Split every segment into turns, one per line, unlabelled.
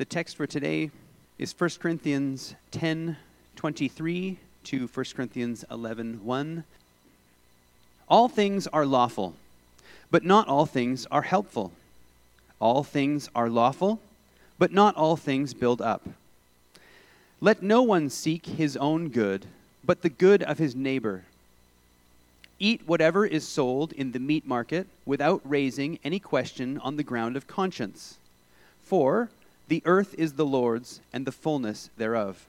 The text for today is 1 Corinthians 10 23 to 1 Corinthians 11 1. All things are lawful, but not all things are helpful. All things are lawful, but not all things build up. Let no one seek his own good, but the good of his neighbor. Eat whatever is sold in the meat market without raising any question on the ground of conscience. For the earth is the Lord's and the fullness thereof.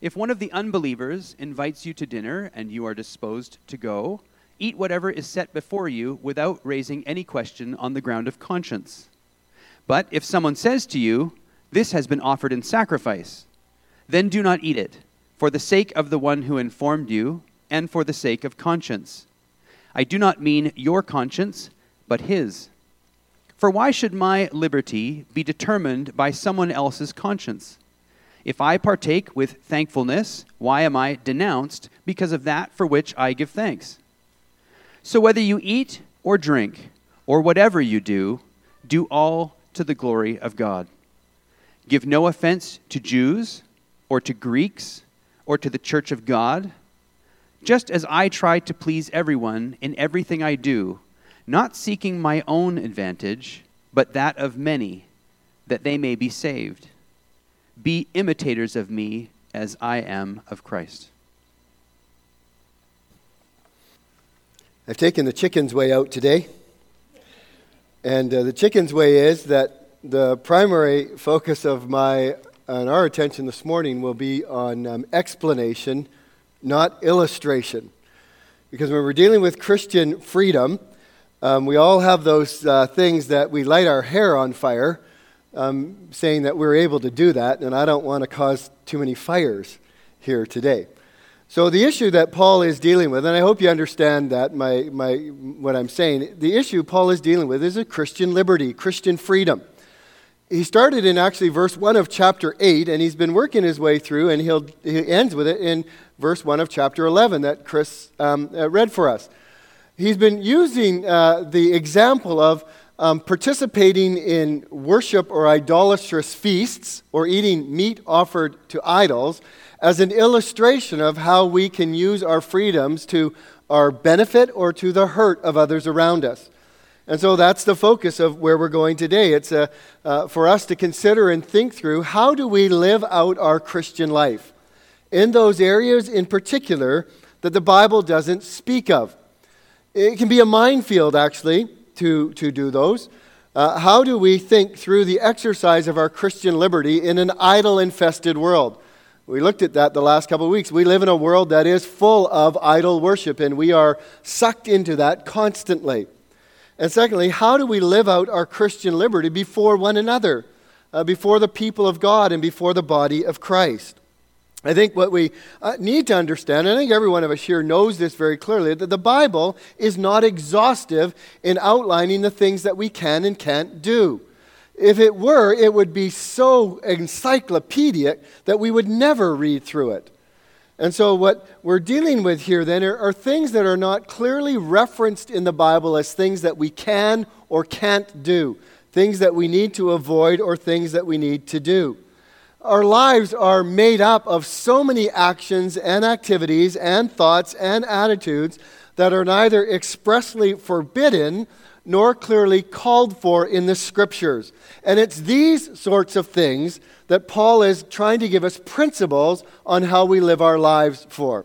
If one of the unbelievers invites you to dinner and you are disposed to go, eat whatever is set before you without raising any question on the ground of conscience. But if someone says to you, This has been offered in sacrifice, then do not eat it, for the sake of the one who informed you, and for the sake of conscience. I do not mean your conscience, but his. For why should my liberty be determined by someone else's conscience? If I partake with thankfulness, why am I denounced because of that for which I give thanks? So whether you eat or drink, or whatever you do, do all to the glory of God. Give no offense to Jews, or to Greeks, or to the church of God, just as I try to please everyone in everything I do not seeking my own advantage, but that of many, that they may be saved. Be imitators of me as I am of Christ.
I've taken the chicken's way out today. And uh, the chicken's way is that the primary focus of my and our attention this morning will be on um, explanation, not illustration. Because when we're dealing with Christian freedom, um, we all have those uh, things that we light our hair on fire, um, saying that we're able to do that, and I don't want to cause too many fires here today. So, the issue that Paul is dealing with, and I hope you understand that, my, my, what I'm saying, the issue Paul is dealing with is a Christian liberty, Christian freedom. He started in actually verse 1 of chapter 8, and he's been working his way through, and he'll, he ends with it in verse 1 of chapter 11 that Chris um, uh, read for us he's been using uh, the example of um, participating in worship or idolatrous feasts or eating meat offered to idols as an illustration of how we can use our freedoms to our benefit or to the hurt of others around us. And so that's the focus of where we're going today. It's a, uh, uh, for us to consider and think through how do we live out our Christian life in those areas in particular that the Bible doesn't speak of. It can be a minefield, actually, to, to do those. Uh, how do we think through the exercise of our Christian liberty in an idol infested world? We looked at that the last couple of weeks. We live in a world that is full of idol worship, and we are sucked into that constantly. And secondly, how do we live out our Christian liberty before one another, uh, before the people of God, and before the body of Christ? I think what we uh, need to understand, I think every one of us here knows this very clearly, that the Bible is not exhaustive in outlining the things that we can and can't do. If it were, it would be so encyclopedic that we would never read through it. And so, what we're dealing with here then are, are things that are not clearly referenced in the Bible as things that we can or can't do, things that we need to avoid or things that we need to do our lives are made up of so many actions and activities and thoughts and attitudes that are neither expressly forbidden nor clearly called for in the scriptures. And it's these sorts of things that Paul is trying to give us principles on how we live our lives for.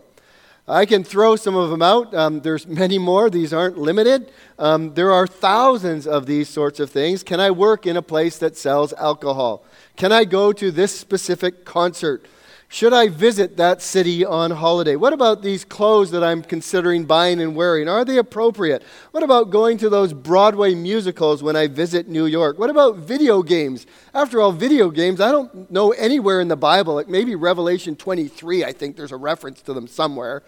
I can throw some of them out. Um, there's many more. These aren't limited. Um, there are thousands of these sorts of things. Can I work in a place that sells alcohol? Can I go to this specific concert? Should I visit that city on holiday? What about these clothes that I'm considering buying and wearing? Are they appropriate? What about going to those Broadway musicals when I visit New York? What about video games? After all, video games, I don't know anywhere in the Bible, like maybe Revelation 23, I think there's a reference to them somewhere.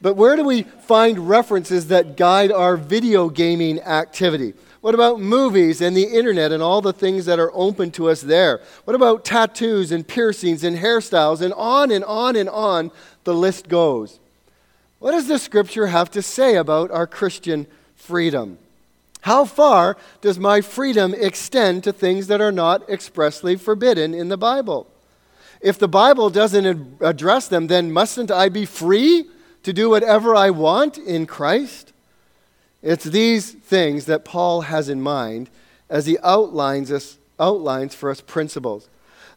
But where do we find references that guide our video gaming activity? What about movies and the internet and all the things that are open to us there? What about tattoos and piercings and hairstyles and on and on and on the list goes? What does the scripture have to say about our Christian freedom? How far does my freedom extend to things that are not expressly forbidden in the Bible? If the Bible doesn't address them, then mustn't I be free to do whatever I want in Christ? It's these things that Paul has in mind as he outlines, us, outlines for us principles.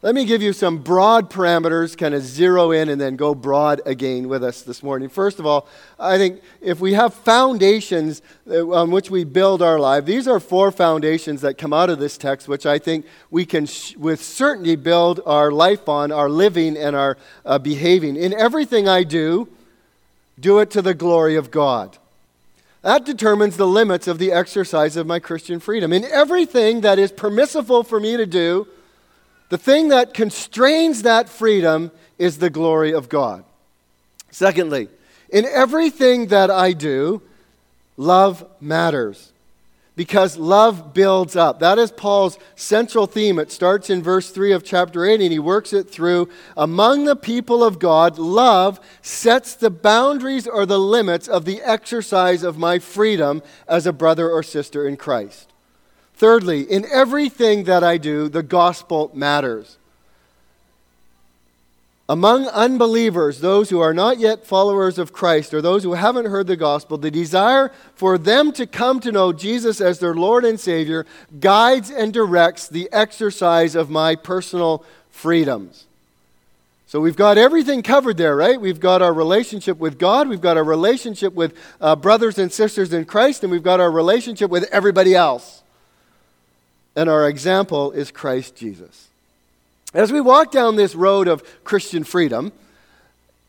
Let me give you some broad parameters, kind of zero in and then go broad again with us this morning. First of all, I think if we have foundations uh, on which we build our life, these are four foundations that come out of this text, which I think we can sh- with certainty build our life on, our living and our uh, behaving. In everything I do, do it to the glory of God. That determines the limits of the exercise of my Christian freedom. In everything that is permissible for me to do, the thing that constrains that freedom is the glory of God. Secondly, in everything that I do, love matters because love builds up. That is Paul's central theme. It starts in verse 3 of chapter 8 and he works it through. Among the people of God, love sets the boundaries or the limits of the exercise of my freedom as a brother or sister in Christ. Thirdly, in everything that I do, the gospel matters. Among unbelievers, those who are not yet followers of Christ or those who haven't heard the gospel, the desire for them to come to know Jesus as their Lord and Savior guides and directs the exercise of my personal freedoms. So we've got everything covered there, right? We've got our relationship with God, we've got our relationship with uh, brothers and sisters in Christ, and we've got our relationship with everybody else and our example is Christ Jesus. As we walk down this road of Christian freedom,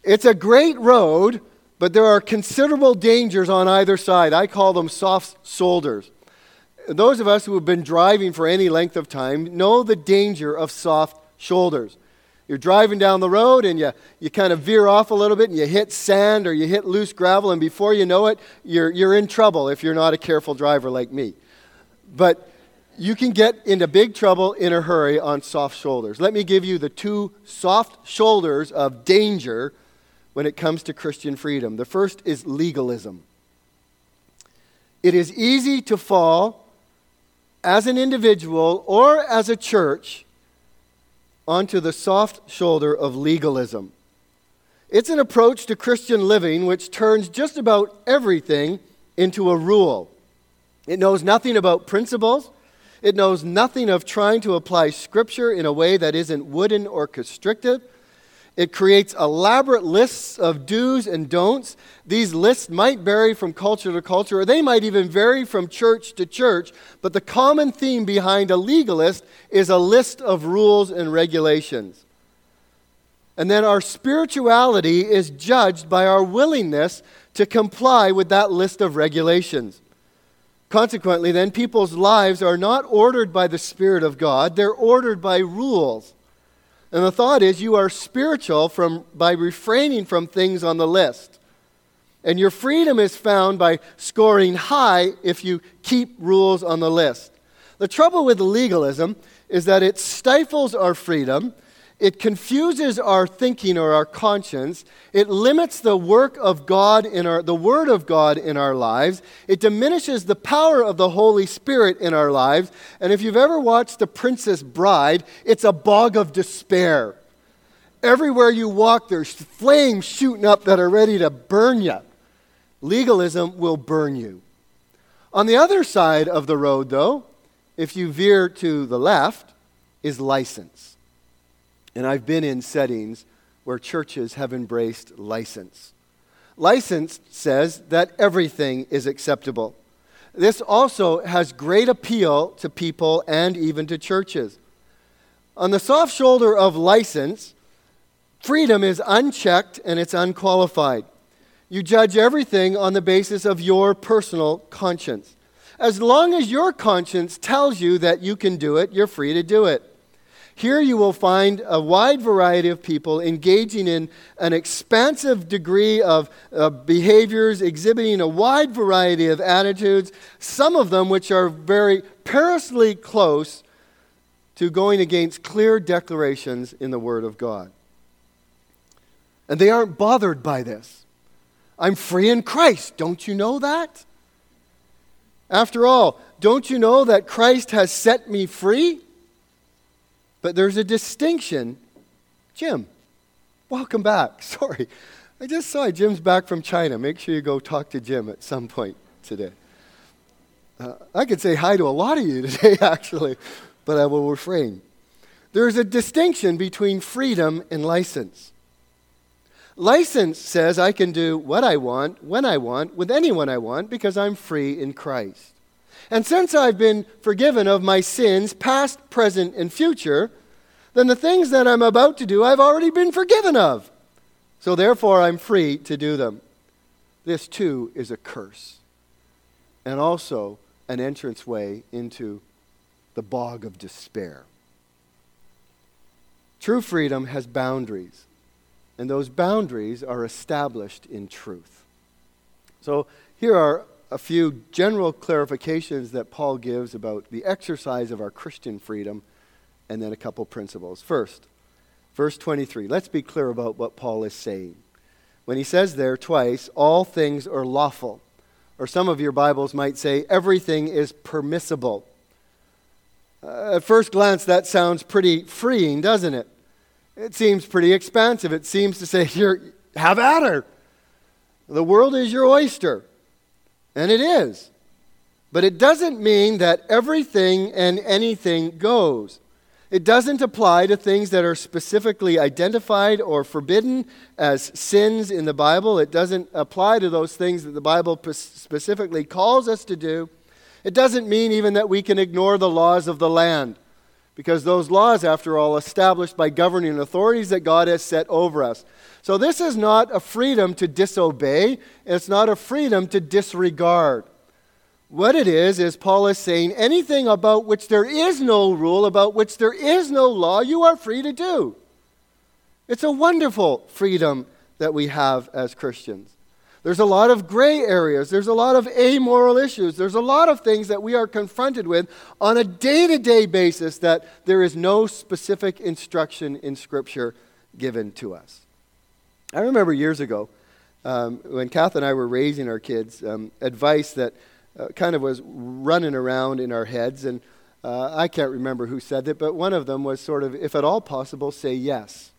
it's a great road, but there are considerable dangers on either side. I call them soft shoulders. Those of us who have been driving for any length of time know the danger of soft shoulders. You're driving down the road and you, you kind of veer off a little bit and you hit sand or you hit loose gravel, and before you know it, you're, you're in trouble if you're not a careful driver like me. But you can get into big trouble in a hurry on soft shoulders. Let me give you the two soft shoulders of danger when it comes to Christian freedom. The first is legalism. It is easy to fall as an individual or as a church onto the soft shoulder of legalism. It's an approach to Christian living which turns just about everything into a rule. It knows nothing about principles. It knows nothing of trying to apply Scripture in a way that isn't wooden or constrictive. It creates elaborate lists of do's and don'ts. These lists might vary from culture to culture, or they might even vary from church to church. But the common theme behind a legalist is a list of rules and regulations. And then our spirituality is judged by our willingness to comply with that list of regulations. Consequently, then, people's lives are not ordered by the Spirit of God, they're ordered by rules. And the thought is you are spiritual from, by refraining from things on the list. And your freedom is found by scoring high if you keep rules on the list. The trouble with legalism is that it stifles our freedom it confuses our thinking or our conscience. It limits the work of God in our, the Word of God in our lives. It diminishes the power of the Holy Spirit in our lives. And if you've ever watched The Princess Bride, it's a bog of despair. Everywhere you walk, there's flames shooting up that are ready to burn you. Legalism will burn you. On the other side of the road, though, if you veer to the left, is license. And I've been in settings where churches have embraced license. License says that everything is acceptable. This also has great appeal to people and even to churches. On the soft shoulder of license, freedom is unchecked and it's unqualified. You judge everything on the basis of your personal conscience. As long as your conscience tells you that you can do it, you're free to do it. Here you will find a wide variety of people engaging in an expansive degree of uh, behaviors, exhibiting a wide variety of attitudes, some of them which are very perilously close to going against clear declarations in the Word of God. And they aren't bothered by this. I'm free in Christ. Don't you know that? After all, Don't you know that Christ has set me free? But there's a distinction. Jim, welcome back. Sorry. I just saw Jim's back from China. Make sure you go talk to Jim at some point today. Uh, I could say hi to a lot of you today, actually, but I will refrain. There's a distinction between freedom and license. License says I can do what I want, when I want, with anyone I want, because I'm free in Christ. And since I've been forgiven of my sins, past, present, and future, then the things that I'm about to do, I've already been forgiven of. So therefore, I'm free to do them. This too is a curse, and also an entranceway into the bog of despair. True freedom has boundaries, and those boundaries are established in truth. So here are a few general clarifications that Paul gives about the exercise of our Christian freedom, and then a couple principles. First, verse 23. Let's be clear about what Paul is saying. When he says there twice, all things are lawful, or some of your Bibles might say, everything is permissible. Uh, at first glance, that sounds pretty freeing, doesn't it? It seems pretty expansive. It seems to say, Here, have at her. The world is your oyster. And it is. But it doesn't mean that everything and anything goes. It doesn't apply to things that are specifically identified or forbidden as sins in the Bible. It doesn't apply to those things that the Bible specifically calls us to do. It doesn't mean even that we can ignore the laws of the land, because those laws, after all, established by governing authorities that God has set over us. So this is not a freedom to disobey, it's not a freedom to disregard. What it is, is Paul is saying anything about which there is no rule, about which there is no law, you are free to do. It's a wonderful freedom that we have as Christians. There's a lot of gray areas. There's a lot of amoral issues. There's a lot of things that we are confronted with on a day to day basis that there is no specific instruction in Scripture given to us. I remember years ago um, when Kath and I were raising our kids, um, advice that uh, kind of was running around in our heads. And uh, I can't remember who said it, but one of them was sort of, if at all possible, say yes.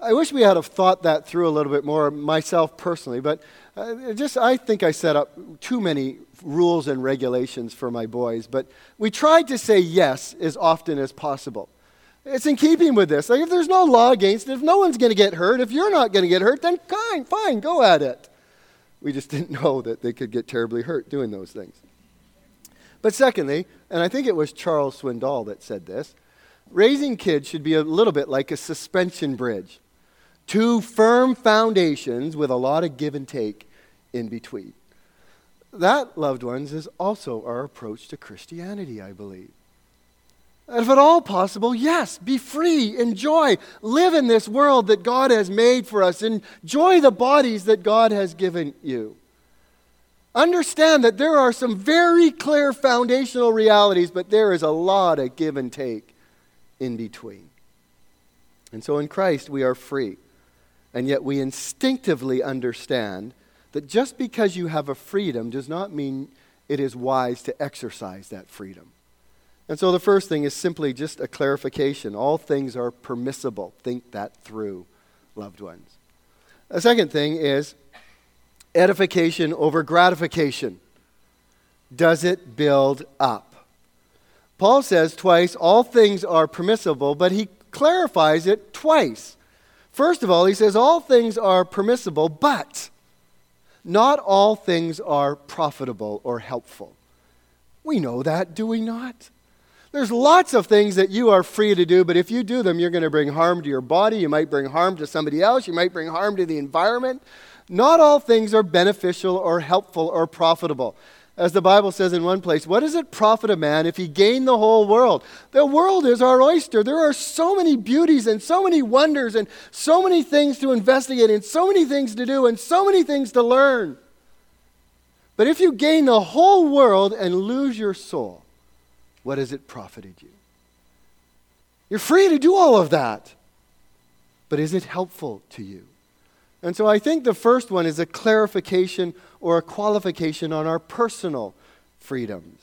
I wish we had have thought that through a little bit more myself personally, but uh, just I think I set up too many rules and regulations for my boys. But we tried to say yes as often as possible. It's in keeping with this. Like if there's no law against it, if no one's going to get hurt, if you're not going to get hurt, then fine, fine, go at it. We just didn't know that they could get terribly hurt doing those things. But secondly, and I think it was Charles Swindoll that said this, raising kids should be a little bit like a suspension bridge. Two firm foundations with a lot of give and take in between. That, loved ones, is also our approach to Christianity, I believe. And If at all possible, yes, be free, enjoy, live in this world that God has made for us, enjoy the bodies that God has given you. Understand that there are some very clear foundational realities, but there is a lot of give and take in between. And so in Christ, we are free. And yet we instinctively understand that just because you have a freedom does not mean it is wise to exercise that freedom. And so the first thing is simply just a clarification. All things are permissible. Think that through, loved ones. The second thing is edification over gratification. Does it build up? Paul says twice, all things are permissible, but he clarifies it twice. First of all, he says all things are permissible, but not all things are profitable or helpful. We know that, do we not? There's lots of things that you are free to do, but if you do them, you're going to bring harm to your body. You might bring harm to somebody else. You might bring harm to the environment. Not all things are beneficial or helpful or profitable. As the Bible says in one place, what does it profit a man if he gain the whole world? The world is our oyster. There are so many beauties and so many wonders and so many things to investigate and so many things to do and so many things to learn. But if you gain the whole world and lose your soul, what has it profited you? You're free to do all of that. But is it helpful to you? And so I think the first one is a clarification or a qualification on our personal freedoms.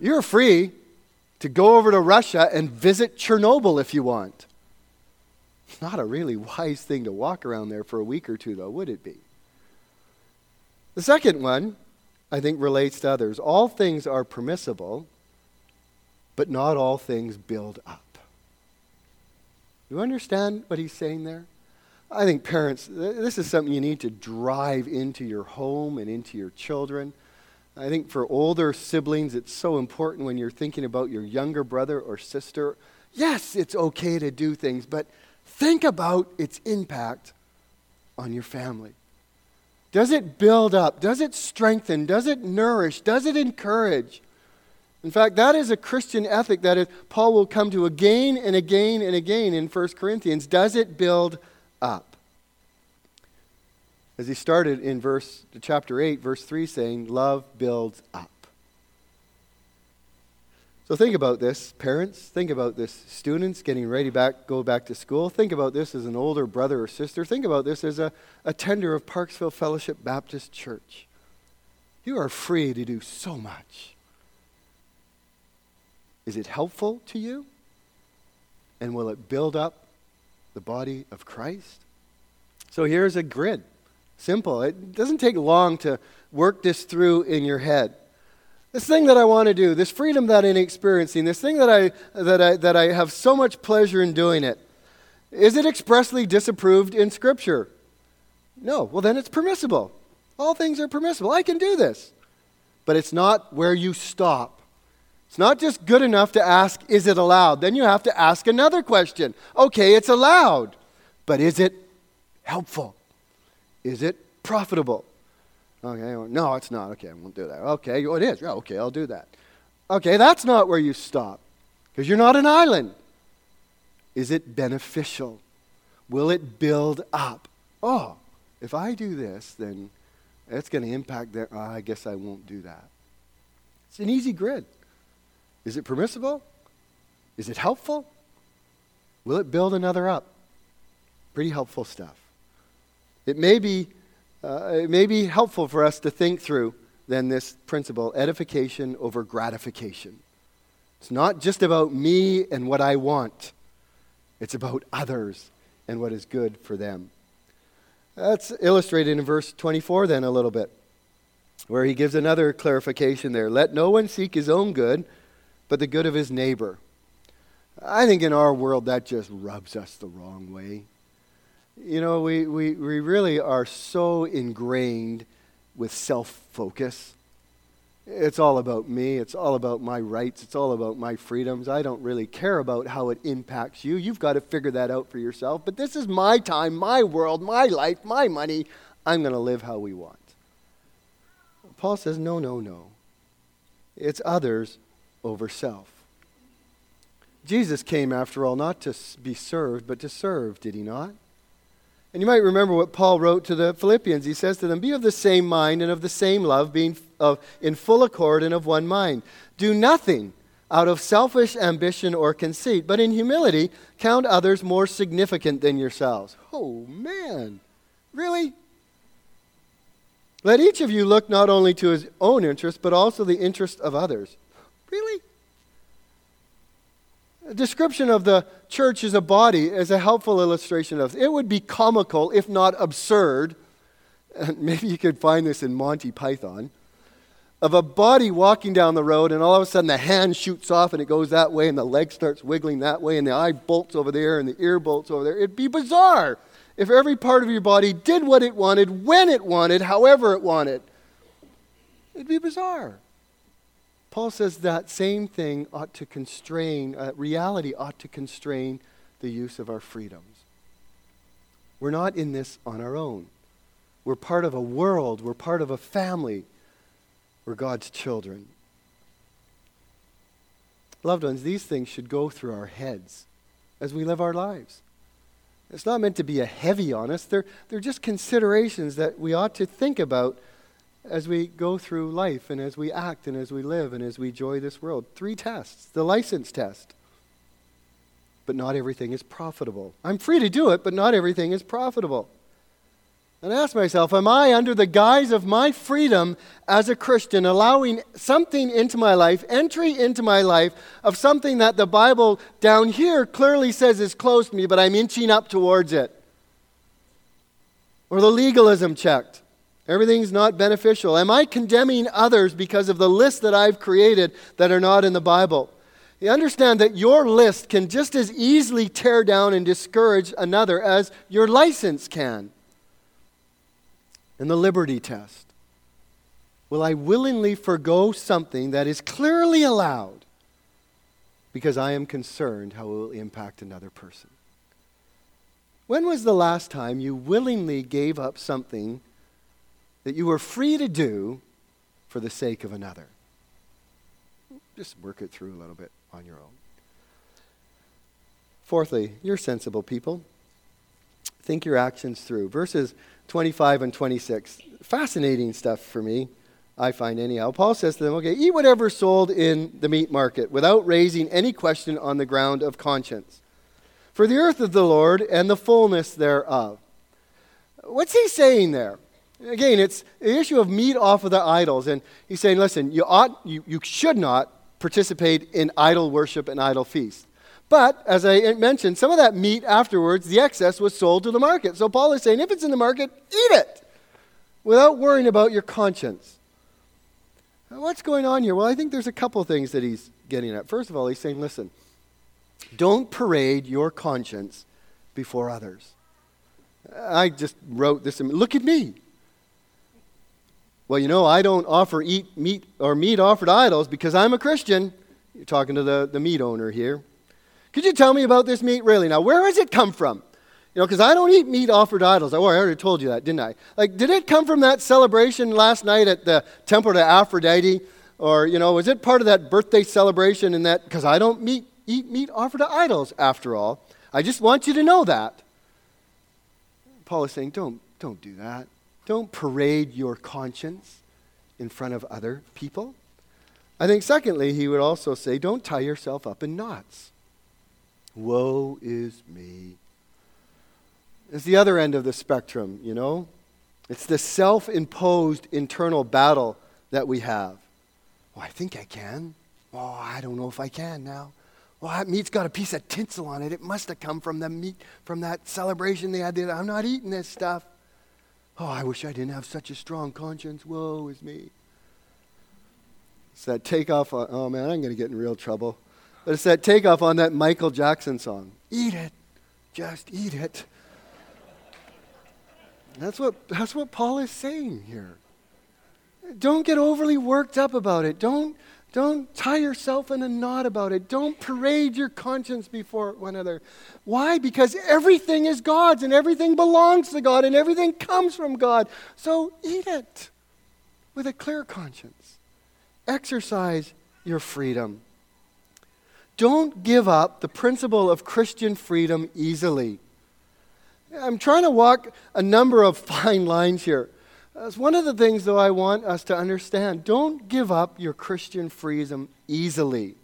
You're free to go over to Russia and visit Chernobyl if you want. It's not a really wise thing to walk around there for a week or two, though, would it be? The second one, I think, relates to others. All things are permissible, but not all things build up. You understand what he's saying there? I think parents, this is something you need to drive into your home and into your children. I think for older siblings, it's so important when you're thinking about your younger brother or sister. Yes, it's okay to do things, but think about its impact on your family. Does it build up? Does it strengthen? Does it nourish? Does it encourage? In fact, that is a Christian ethic that is, Paul will come to again and again and again in 1 Corinthians. Does it build up? As he started in verse chapter 8, verse 3 saying, love builds up. So think about this, parents. Think about this, students getting ready back, go back to school. Think about this as an older brother or sister. Think about this as a, a tender of Parksville Fellowship Baptist Church. You are free to do so much. Is it helpful to you? And will it build up the body of Christ? So here's a grid. Simple. It doesn't take long to work this through in your head this thing that I want to do, this freedom that I'm experiencing, this thing that I, that, I, that I have so much pleasure in doing it, is it expressly disapproved in Scripture? No. Well, then it's permissible. All things are permissible. I can do this. But it's not where you stop. It's not just good enough to ask, is it allowed? Then you have to ask another question. Okay, it's allowed. But is it helpful? Is it profitable? Okay, no, it's not. Okay, I won't do that. Okay, oh, it is. Okay, I'll do that. Okay, that's not where you stop because you're not an island. Is it beneficial? Will it build up? Oh, if I do this, then it's going to impact that. Oh, I guess I won't do that. It's an easy grid. Is it permissible? Is it helpful? Will it build another up? Pretty helpful stuff. It may be uh, it may be helpful for us to think through then this principle edification over gratification. It's not just about me and what I want, it's about others and what is good for them. That's illustrated in verse 24 then a little bit, where he gives another clarification there. Let no one seek his own good, but the good of his neighbor. I think in our world that just rubs us the wrong way. You know, we, we, we really are so ingrained with self focus. It's all about me. It's all about my rights. It's all about my freedoms. I don't really care about how it impacts you. You've got to figure that out for yourself. But this is my time, my world, my life, my money. I'm going to live how we want. Paul says, no, no, no. It's others over self. Jesus came, after all, not to be served, but to serve, did he not? And you might remember what Paul wrote to the Philippians. He says to them, Be of the same mind and of the same love, being of, in full accord and of one mind. Do nothing out of selfish ambition or conceit, but in humility count others more significant than yourselves. Oh, man. Really? Let each of you look not only to his own interest, but also the interest of others. Really? A description of the church as a body is a helpful illustration of it would be comical if not absurd and maybe you could find this in monty python of a body walking down the road and all of a sudden the hand shoots off and it goes that way and the leg starts wiggling that way and the eye bolts over there and the ear bolts over there. It'd be bizarre if every part of your body did what it wanted when it wanted however it wanted. It'd be bizarre Paul says that same thing ought to constrain, uh, reality ought to constrain the use of our freedoms. We're not in this on our own. We're part of a world, we're part of a family, we're God's children. Loved ones, these things should go through our heads as we live our lives. It's not meant to be a heavy on us, they're, they're just considerations that we ought to think about as we go through life and as we act and as we live and as we enjoy this world. Three tests the license test. But not everything is profitable. I'm free to do it, but not everything is profitable. And I ask myself, am I, under the guise of my freedom as a Christian, allowing something into my life, entry into my life, of something that the Bible down here clearly says is close to me, but I'm inching up towards it? Or the legalism checked. Everything's not beneficial. Am I condemning others because of the list that I've created that are not in the Bible? You understand that your list can just as easily tear down and discourage another as your license can. And the liberty test. Will I willingly forego something that is clearly allowed because I am concerned how it will impact another person? When was the last time you willingly gave up something that you were free to do for the sake of another? Just work it through a little bit on your own. Fourthly, you're sensible people. Think your actions through. Verses 25 and 26. Fascinating stuff for me, I find anyhow. Paul says to them, okay, eat whatever sold in the meat market without raising any question on the ground of conscience. For the earth of the Lord and the fullness thereof. What's he saying there? Again, it's the issue of meat off of the idols. And he's saying, listen, you ought, you, you should not participate in idol worship and idol feasts. But, as I mentioned, some of that meat afterwards, the excess, was sold to the market. So Paul is saying, if it's in the market, eat it without worrying about your conscience. Now, what's going on here? Well, I think there's a couple things that he's getting at. First of all, he's saying, listen, don't parade your conscience before others. I just wrote this. Look at me. Well, you know, I don't offer eat meat or meat offered idols because I'm a Christian. You're talking to the, the meat owner here. Could you tell me about this meat really? Now, where has it come from? You know, because I don't eat meat offered idols. Oh, I already told you that, didn't I? Like, did it come from that celebration last night at the temple to Aphrodite? Or, you know, was it part of that birthday celebration in that? Because I don't meat, eat meat offered to idols, after all. I just want you to know that. Paul is saying, don't, don't do that. Don't parade your conscience in front of other people. I think, secondly, he would also say, don't tie yourself up in knots. Woe is me. It's the other end of the spectrum, you know? It's the self imposed internal battle that we have. Well, I think I can. Oh, I don't know if I can now. Well, that meat's got a piece of tinsel on it. It must have come from the meat from that celebration they had there. I'm not eating this stuff. Oh, I wish I didn't have such a strong conscience. Woe is me. It's that takeoff on, oh man, I'm going to get in real trouble. But it's that takeoff on that Michael Jackson song. Eat it. Just eat it. That's what, that's what Paul is saying here. Don't get overly worked up about it. Don't, don't tie yourself in a knot about it. Don't parade your conscience before one another. Why? Because everything is God's and everything belongs to God and everything comes from God. So eat it with a clear conscience. Exercise your freedom. Don't give up the principle of Christian freedom easily. I'm trying to walk a number of fine lines here. That's one of the things, though, I want us to understand. Don't give up your Christian freedom easily.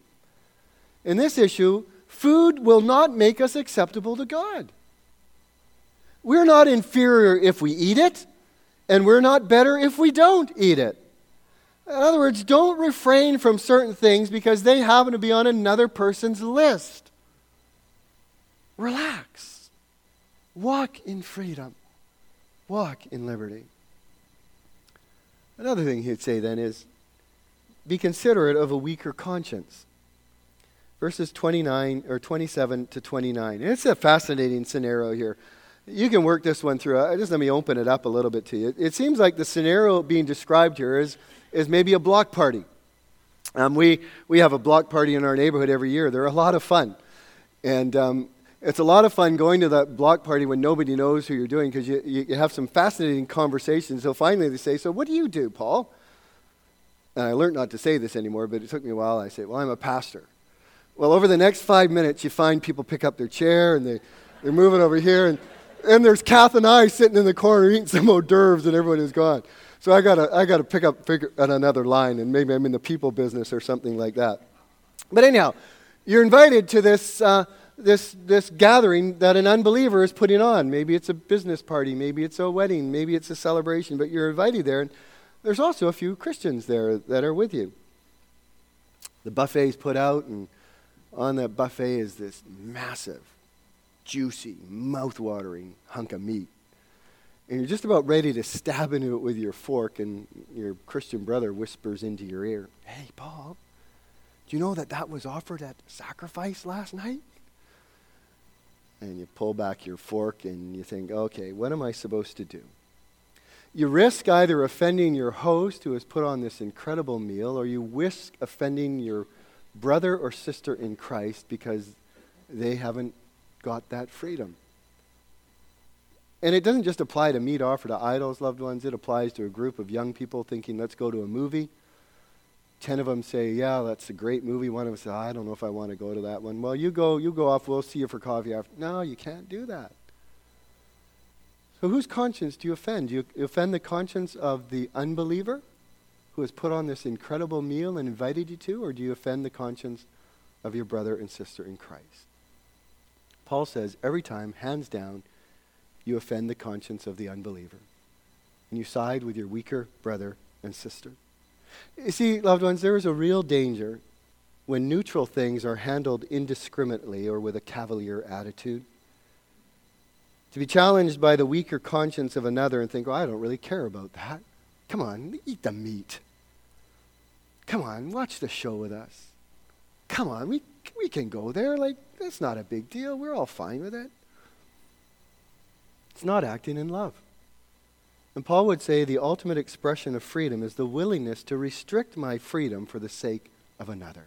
In this issue, food will not make us acceptable to God. We're not inferior if we eat it, and we're not better if we don't eat it. In other words, don't refrain from certain things because they happen to be on another person's list. Relax. Walk in freedom. Walk in liberty. Another thing he'd say then is be considerate of a weaker conscience. Verses 29 or 27 to 29. And it's a fascinating scenario here. You can work this one through. Uh, just let me open it up a little bit to you. It seems like the scenario being described here is, is maybe a block party. Um, we, we have a block party in our neighborhood every year. They're a lot of fun. And um, it's a lot of fun going to that block party when nobody knows who you're doing because you, you have some fascinating conversations. So finally they say, So what do you do, Paul? And I learned not to say this anymore, but it took me a while. I say, Well, I'm a pastor. Well, over the next five minutes, you find people pick up their chair and they, they're moving over here. And, and there's Kath and I sitting in the corner eating some hors d'oeuvres and everyone is gone. So I got I to pick up figure, at another line and maybe I'm in the people business or something like that. But anyhow, you're invited to this. Uh, this, this gathering that an unbeliever is putting on. Maybe it's a business party, maybe it's a wedding, maybe it's a celebration, but you're invited there. And there's also a few Christians there that are with you. The buffet's put out, and on that buffet is this massive, juicy, mouth-watering hunk of meat. And you're just about ready to stab into it with your fork, and your Christian brother whispers into your ear, Hey, Paul, do you know that that was offered at sacrifice last night? And you pull back your fork and you think, okay, what am I supposed to do? You risk either offending your host who has put on this incredible meal, or you risk offending your brother or sister in Christ because they haven't got that freedom. And it doesn't just apply to meat offered to idols, loved ones. It applies to a group of young people thinking, let's go to a movie. Ten of them say, yeah, that's a great movie. One of them says, I don't know if I want to go to that one. Well, you go, you go off. We'll see you for coffee after. No, you can't do that. So whose conscience do you offend? Do you offend the conscience of the unbeliever who has put on this incredible meal and invited you to, or do you offend the conscience of your brother and sister in Christ? Paul says every time, hands down, you offend the conscience of the unbeliever. And you side with your weaker brother and sister. You see, loved ones, there is a real danger when neutral things are handled indiscriminately or with a cavalier attitude. To be challenged by the weaker conscience of another and think, well, I don't really care about that. Come on, eat the meat. Come on, watch the show with us. Come on, we, we can go there. Like, that's not a big deal. We're all fine with it. It's not acting in love. And Paul would say the ultimate expression of freedom is the willingness to restrict my freedom for the sake of another.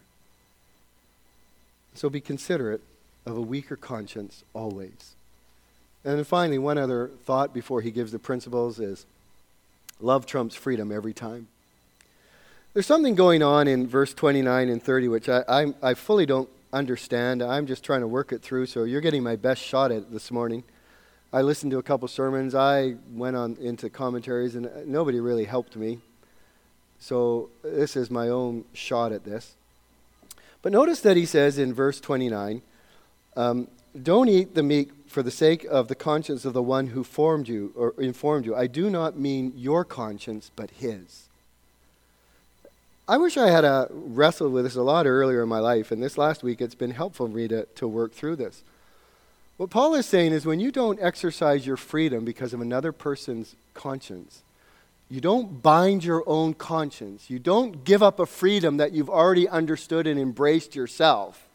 So be considerate of a weaker conscience always. And then finally, one other thought before he gives the principles is love trumps freedom every time. There's something going on in verse 29 and 30 which I, I, I fully don't understand. I'm just trying to work it through, so you're getting my best shot at it this morning. I listened to a couple sermons. I went on into commentaries, and nobody really helped me. So this is my own shot at this. But notice that he says in verse 29 um, Don't eat the meat for the sake of the conscience of the one who formed you or informed you. I do not mean your conscience, but his. I wish I had a wrestled with this a lot earlier in my life, and this last week it's been helpful for me to, to work through this. What Paul is saying is when you don't exercise your freedom because of another person's conscience, you don't bind your own conscience, you don't give up a freedom that you've already understood and embraced yourself.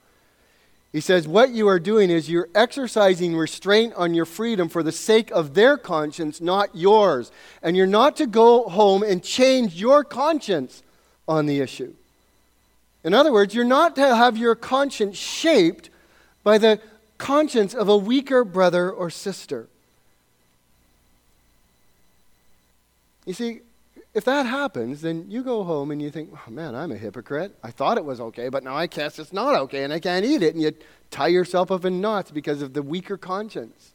He says, What you are doing is you're exercising restraint on your freedom for the sake of their conscience, not yours. And you're not to go home and change your conscience on the issue. In other words, you're not to have your conscience shaped by the conscience of a weaker brother or sister. You see, if that happens, then you go home and you think, oh, man, I'm a hypocrite. I thought it was okay, but now I guess it's not okay and I can't eat it. And you tie yourself up in knots because of the weaker conscience.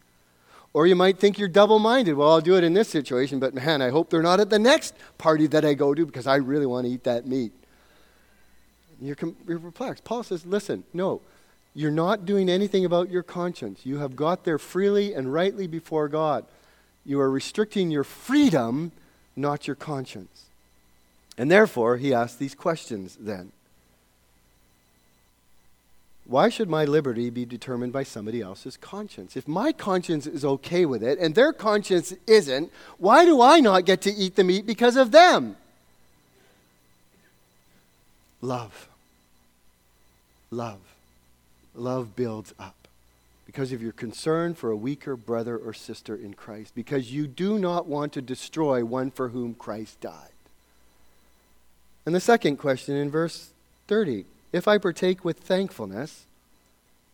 Or you might think you're double minded. Well, I'll do it in this situation, but man, I hope they're not at the next party that I go to because I really want to eat that meat. You're, com- you're perplexed. Paul says, listen, no, you're not doing anything about your conscience. You have got there freely and rightly before God. You are restricting your freedom, not your conscience. And therefore, he asks these questions then. Why should my liberty be determined by somebody else's conscience? If my conscience is okay with it and their conscience isn't, why do I not get to eat the meat because of them? Love. Love love builds up because of your concern for a weaker brother or sister in Christ, because you do not want to destroy one for whom Christ died. And the second question in verse 30 If I partake with thankfulness,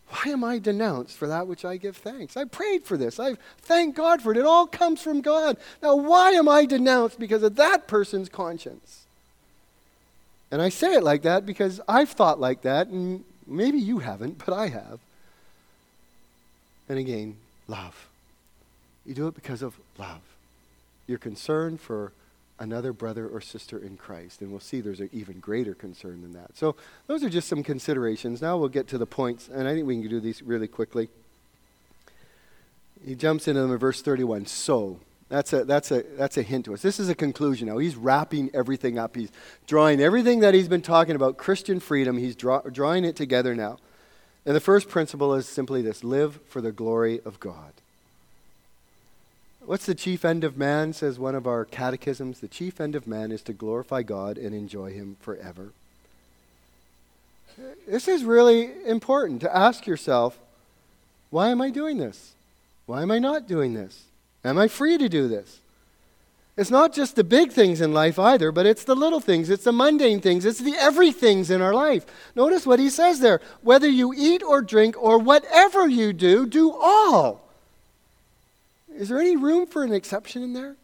why am I denounced for that which I give thanks? I prayed for this. I thank God for it. It all comes from God. Now, why am I denounced because of that person's conscience? And I say it like that because I've thought like that, and Maybe you haven't, but I have. And again, love. You do it because of love. Your concern for another brother or sister in Christ. And we'll see there's an even greater concern than that. So those are just some considerations. Now we'll get to the points, and I think we can do these really quickly. He jumps into them in verse 31. So, that's a, that's, a, that's a hint to us. This is a conclusion now. He's wrapping everything up. He's drawing everything that he's been talking about, Christian freedom, he's draw, drawing it together now. And the first principle is simply this live for the glory of God. What's the chief end of man, says one of our catechisms? The chief end of man is to glorify God and enjoy Him forever. This is really important to ask yourself why am I doing this? Why am I not doing this? Am I free to do this? It's not just the big things in life either, but it's the little things, it's the mundane things, it's the everythings in our life. Notice what he says there whether you eat or drink or whatever you do, do all is there any room for an exception in there?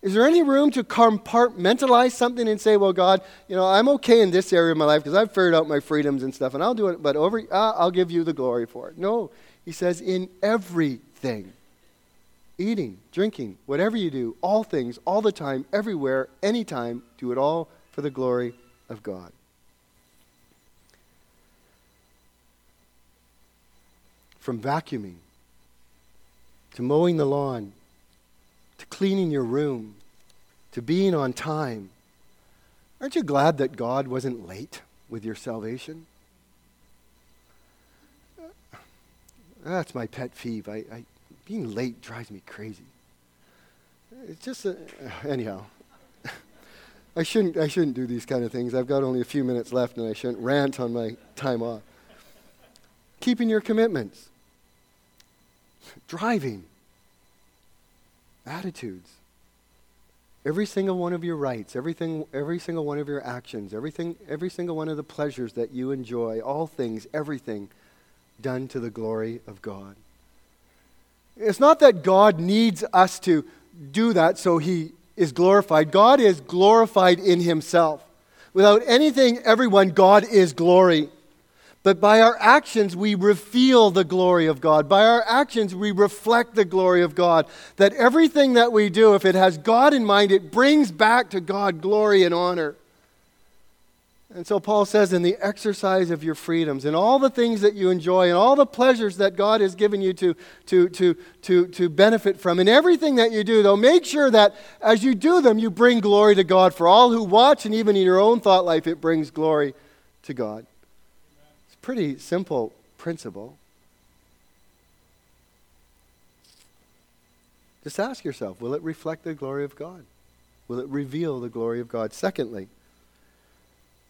Is there any room to compartmentalize something and say, well, God, you know, I'm okay in this area of my life because I've figured out my freedoms and stuff, and I'll do it, but over, uh, I'll give you the glory for it. No, he says, in everything eating, drinking, whatever you do, all things, all the time, everywhere, anytime, do it all for the glory of God. From vacuuming to mowing the lawn, to cleaning your room, to being on time. Aren't you glad that God wasn't late with your salvation? That's my pet peeve. I, I, being late drives me crazy. It's just, a, anyhow. I shouldn't, I shouldn't do these kind of things. I've got only a few minutes left and I shouldn't rant on my time off. Keeping your commitments driving, attitudes. Every single one of your rights, everything, every single one of your actions, everything, every single one of the pleasures that you enjoy, all things, everything done to the glory of God. It's not that God needs us to do that so he is glorified. God is glorified in himself. Without anything, everyone, God is glory. But by our actions, we reveal the glory of God. By our actions, we reflect the glory of God. That everything that we do, if it has God in mind, it brings back to God glory and honor. And so Paul says, in the exercise of your freedoms, in all the things that you enjoy, and all the pleasures that God has given you to, to, to, to, to benefit from, in everything that you do, though, make sure that as you do them, you bring glory to God. For all who watch, and even in your own thought life, it brings glory to God It's a pretty simple principle. Just ask yourself will it reflect the glory of God? Will it reveal the glory of God? Secondly,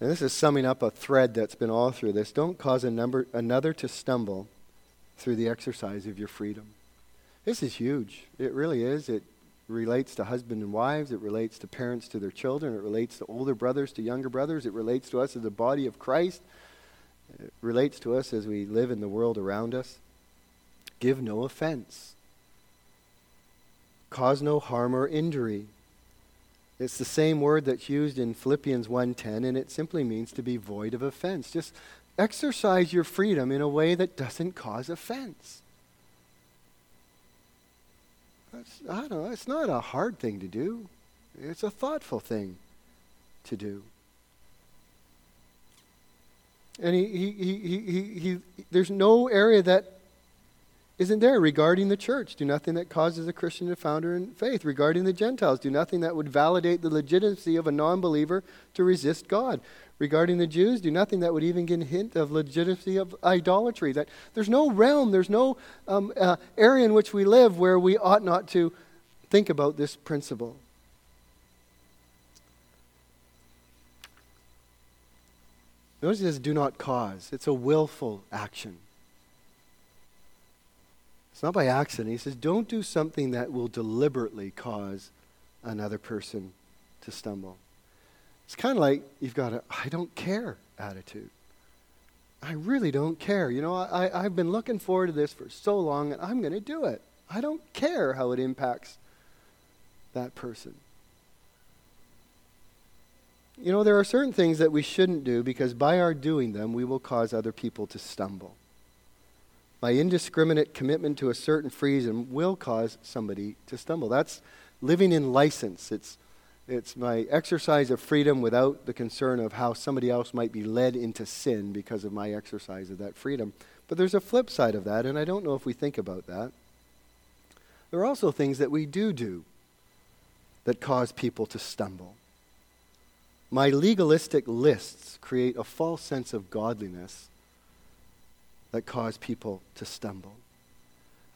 and this is summing up a thread that's been all through this don't cause a number, another to stumble through the exercise of your freedom. This is huge. It really is. It relates to husband and wives. It relates to parents to their children. It relates to older brothers to younger brothers. It relates to us as the body of Christ. It relates to us as we live in the world around us. Give no offense. Cause no harm or injury. It's the same word that's used in Philippians 1:10 and it simply means to be void of offense. Just exercise your freedom in a way that doesn't cause offense. That's, I don't know, it's not a hard thing to do. It's a thoughtful thing to do. And he, he, he, he, he, there's no area that isn't there regarding the church. Do nothing that causes a Christian to founder in faith. Regarding the Gentiles, do nothing that would validate the legitimacy of a non believer to resist God. Regarding the Jews, do nothing that would even give a hint of legitimacy of idolatry. That there's no realm, there's no um, uh, area in which we live where we ought not to think about this principle. Notice says, do not cause. It's a willful action. It's not by accident. He says, don't do something that will deliberately cause another person to stumble. It's kind of like you've got a I don't care attitude. I really don't care. You know, I, I've been looking forward to this for so long, and I'm going to do it. I don't care how it impacts that person. You know, there are certain things that we shouldn't do because by our doing them, we will cause other people to stumble. My indiscriminate commitment to a certain freedom will cause somebody to stumble. That's living in license. It's It's my exercise of freedom without the concern of how somebody else might be led into sin because of my exercise of that freedom. But there's a flip side of that, and I don't know if we think about that. There are also things that we do do that cause people to stumble. My legalistic lists create a false sense of godliness that cause people to stumble.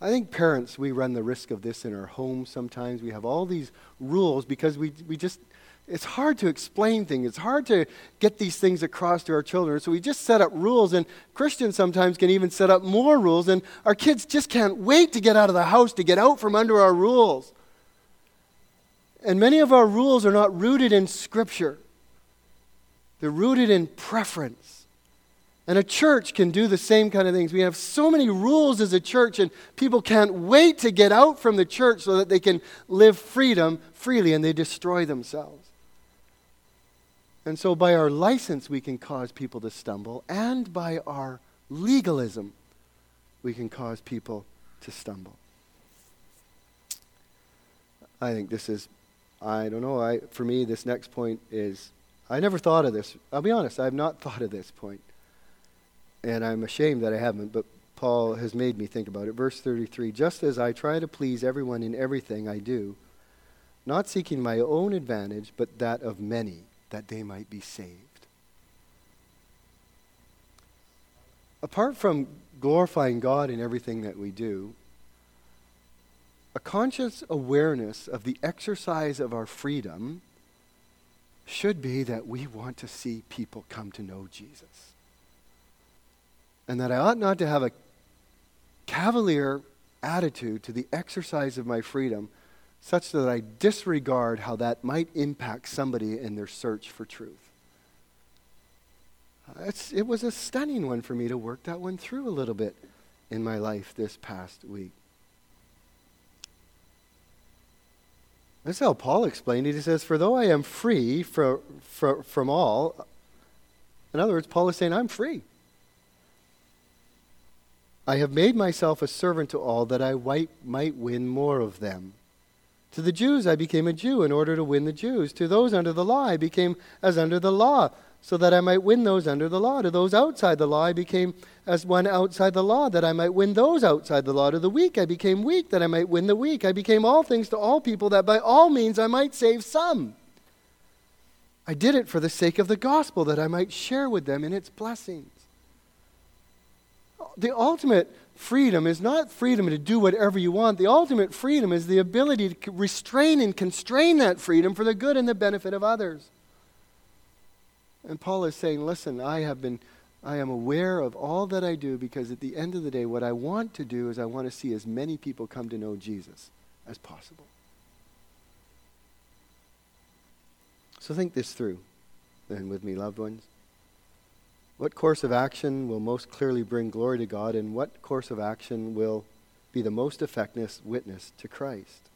I think parents, we run the risk of this in our homes sometimes. We have all these rules because we, we just, it's hard to explain things. It's hard to get these things across to our children. So we just set up rules, and Christians sometimes can even set up more rules, and our kids just can't wait to get out of the house, to get out from under our rules. And many of our rules are not rooted in Scripture, they're rooted in preference. And a church can do the same kind of things. We have so many rules as a church, and people can't wait to get out from the church so that they can live freedom freely, and they destroy themselves. And so, by our license, we can cause people to stumble, and by our legalism, we can cause people to stumble. I think this is, I don't know, I, for me, this next point is, I never thought of this. I'll be honest, I have not thought of this point and I'm ashamed that I haven't, but Paul has made me think about it. Verse 33 Just as I try to please everyone in everything I do, not seeking my own advantage, but that of many, that they might be saved. Apart from glorifying God in everything that we do, a conscious awareness of the exercise of our freedom should be that we want to see people come to know Jesus and that I ought not to have a cavalier attitude to the exercise of my freedom such that I disregard how that might impact somebody in their search for truth. Uh, it's, it was a stunning one for me to work that one through a little bit in my life this past week. That's how Paul explained it. He says, For though I am free for, for, from all, in other words, Paul is saying, I'm free. I have made myself a servant to all that I might win more of them. To the Jews I became a Jew in order to win the Jews. To those under the law I became as under the law, so that I might win those under the law. To those outside the law I became as one outside the law, that I might win those outside the law. To the weak I became weak, that I might win the weak. I became all things to all people, that by all means I might save some. I did it for the sake of the gospel, that I might share with them in its blessings the ultimate freedom is not freedom to do whatever you want. The ultimate freedom is the ability to restrain and constrain that freedom for the good and the benefit of others. And Paul is saying, listen, I have been I am aware of all that I do because at the end of the day what I want to do is I want to see as many people come to know Jesus as possible. So think this through then with me, loved ones. What course of action will most clearly bring glory to God, and what course of action will be the most effective witness to Christ?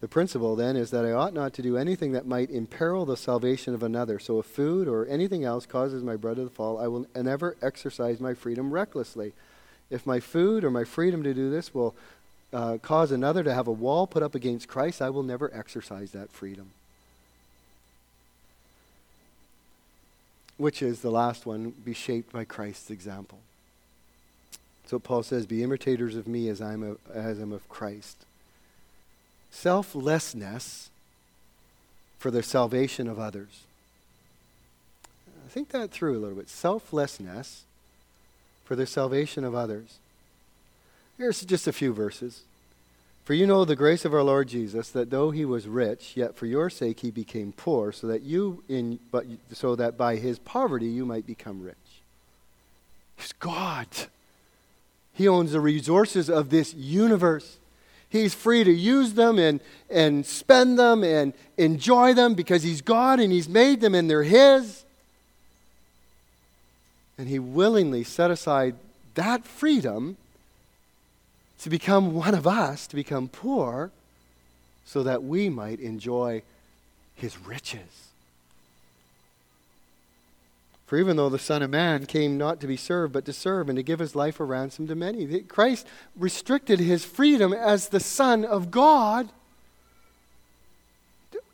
The principle then is that I ought not to do anything that might imperil the salvation of another. So if food or anything else causes my brother to fall, I will never exercise my freedom recklessly. If my food or my freedom to do this will uh, cause another to have a wall put up against Christ, I will never exercise that freedom. Which is the last one, be shaped by Christ's example. So Paul says, Be imitators of me as I'm, as I'm of Christ. Selflessness for the salvation of others. Think that through a little bit. Selflessness for the salvation of others. Here's just a few verses. For you know the grace of our Lord Jesus, that though he was rich, yet for your sake he became poor, so that you in but so that by his poverty you might become rich. He's God. He owns the resources of this universe. He's free to use them and, and spend them and enjoy them because he's God and he's made them and they're his. And he willingly set aside that freedom to become one of us, to become poor, so that we might enjoy his riches. For even though the Son of Man came not to be served, but to serve and to give his life a ransom to many, Christ restricted his freedom as the Son of God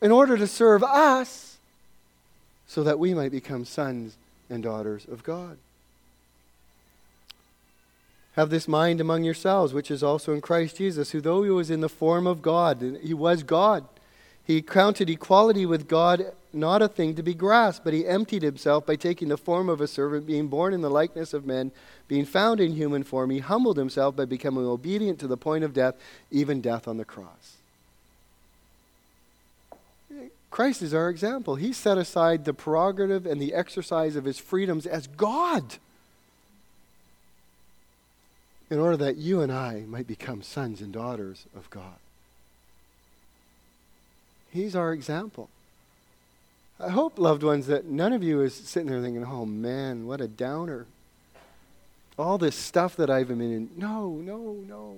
in order to serve us so that we might become sons and daughters of God. Have this mind among yourselves, which is also in Christ Jesus, who, though he was in the form of God, he was God, he counted equality with God not a thing to be grasped, but he emptied himself by taking the form of a servant, being born in the likeness of men, being found in human form. He humbled himself by becoming obedient to the point of death, even death on the cross. Christ is our example. He set aside the prerogative and the exercise of his freedoms as God in order that you and I might become sons and daughters of God. He's our example. I hope, loved ones, that none of you is sitting there thinking, oh man, what a downer. All this stuff that I've been in. No, no, no.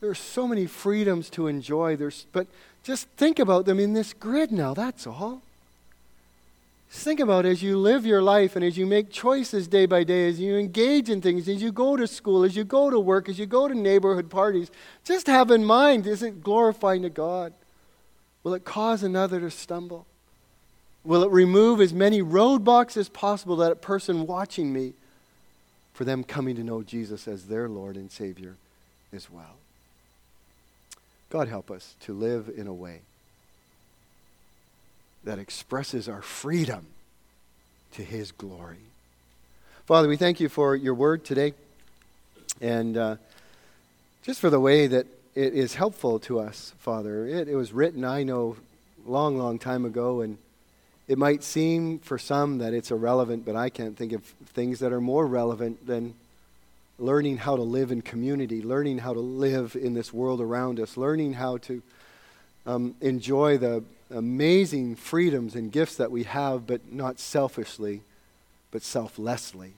There are so many freedoms to enjoy. There's, but just think about them in this grid now, that's all. Just think about it, as you live your life and as you make choices day by day, as you engage in things, as you go to school, as you go to work, as you go to neighborhood parties, just have in mind is it glorifying to God? Will it cause another to stumble? Will it remove as many roadblocks as possible that a person watching me for them coming to know Jesus as their Lord and Savior as well? God help us to live in a way that expresses our freedom to His glory. Father, we thank you for your word today and uh, just for the way that it is helpful to us, Father. It, it was written, I know, long, long time ago, and it might seem for some that it's irrelevant, but I can't think of things that are more relevant than learning how to live in community, learning how to live in this world around us, learning how to um, enjoy the amazing freedoms and gifts that we have, but not selfishly, but selflessly.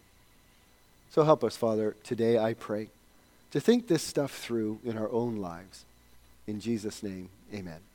So help us, Father, today, I pray, to think this stuff through in our own lives. In Jesus' name, amen.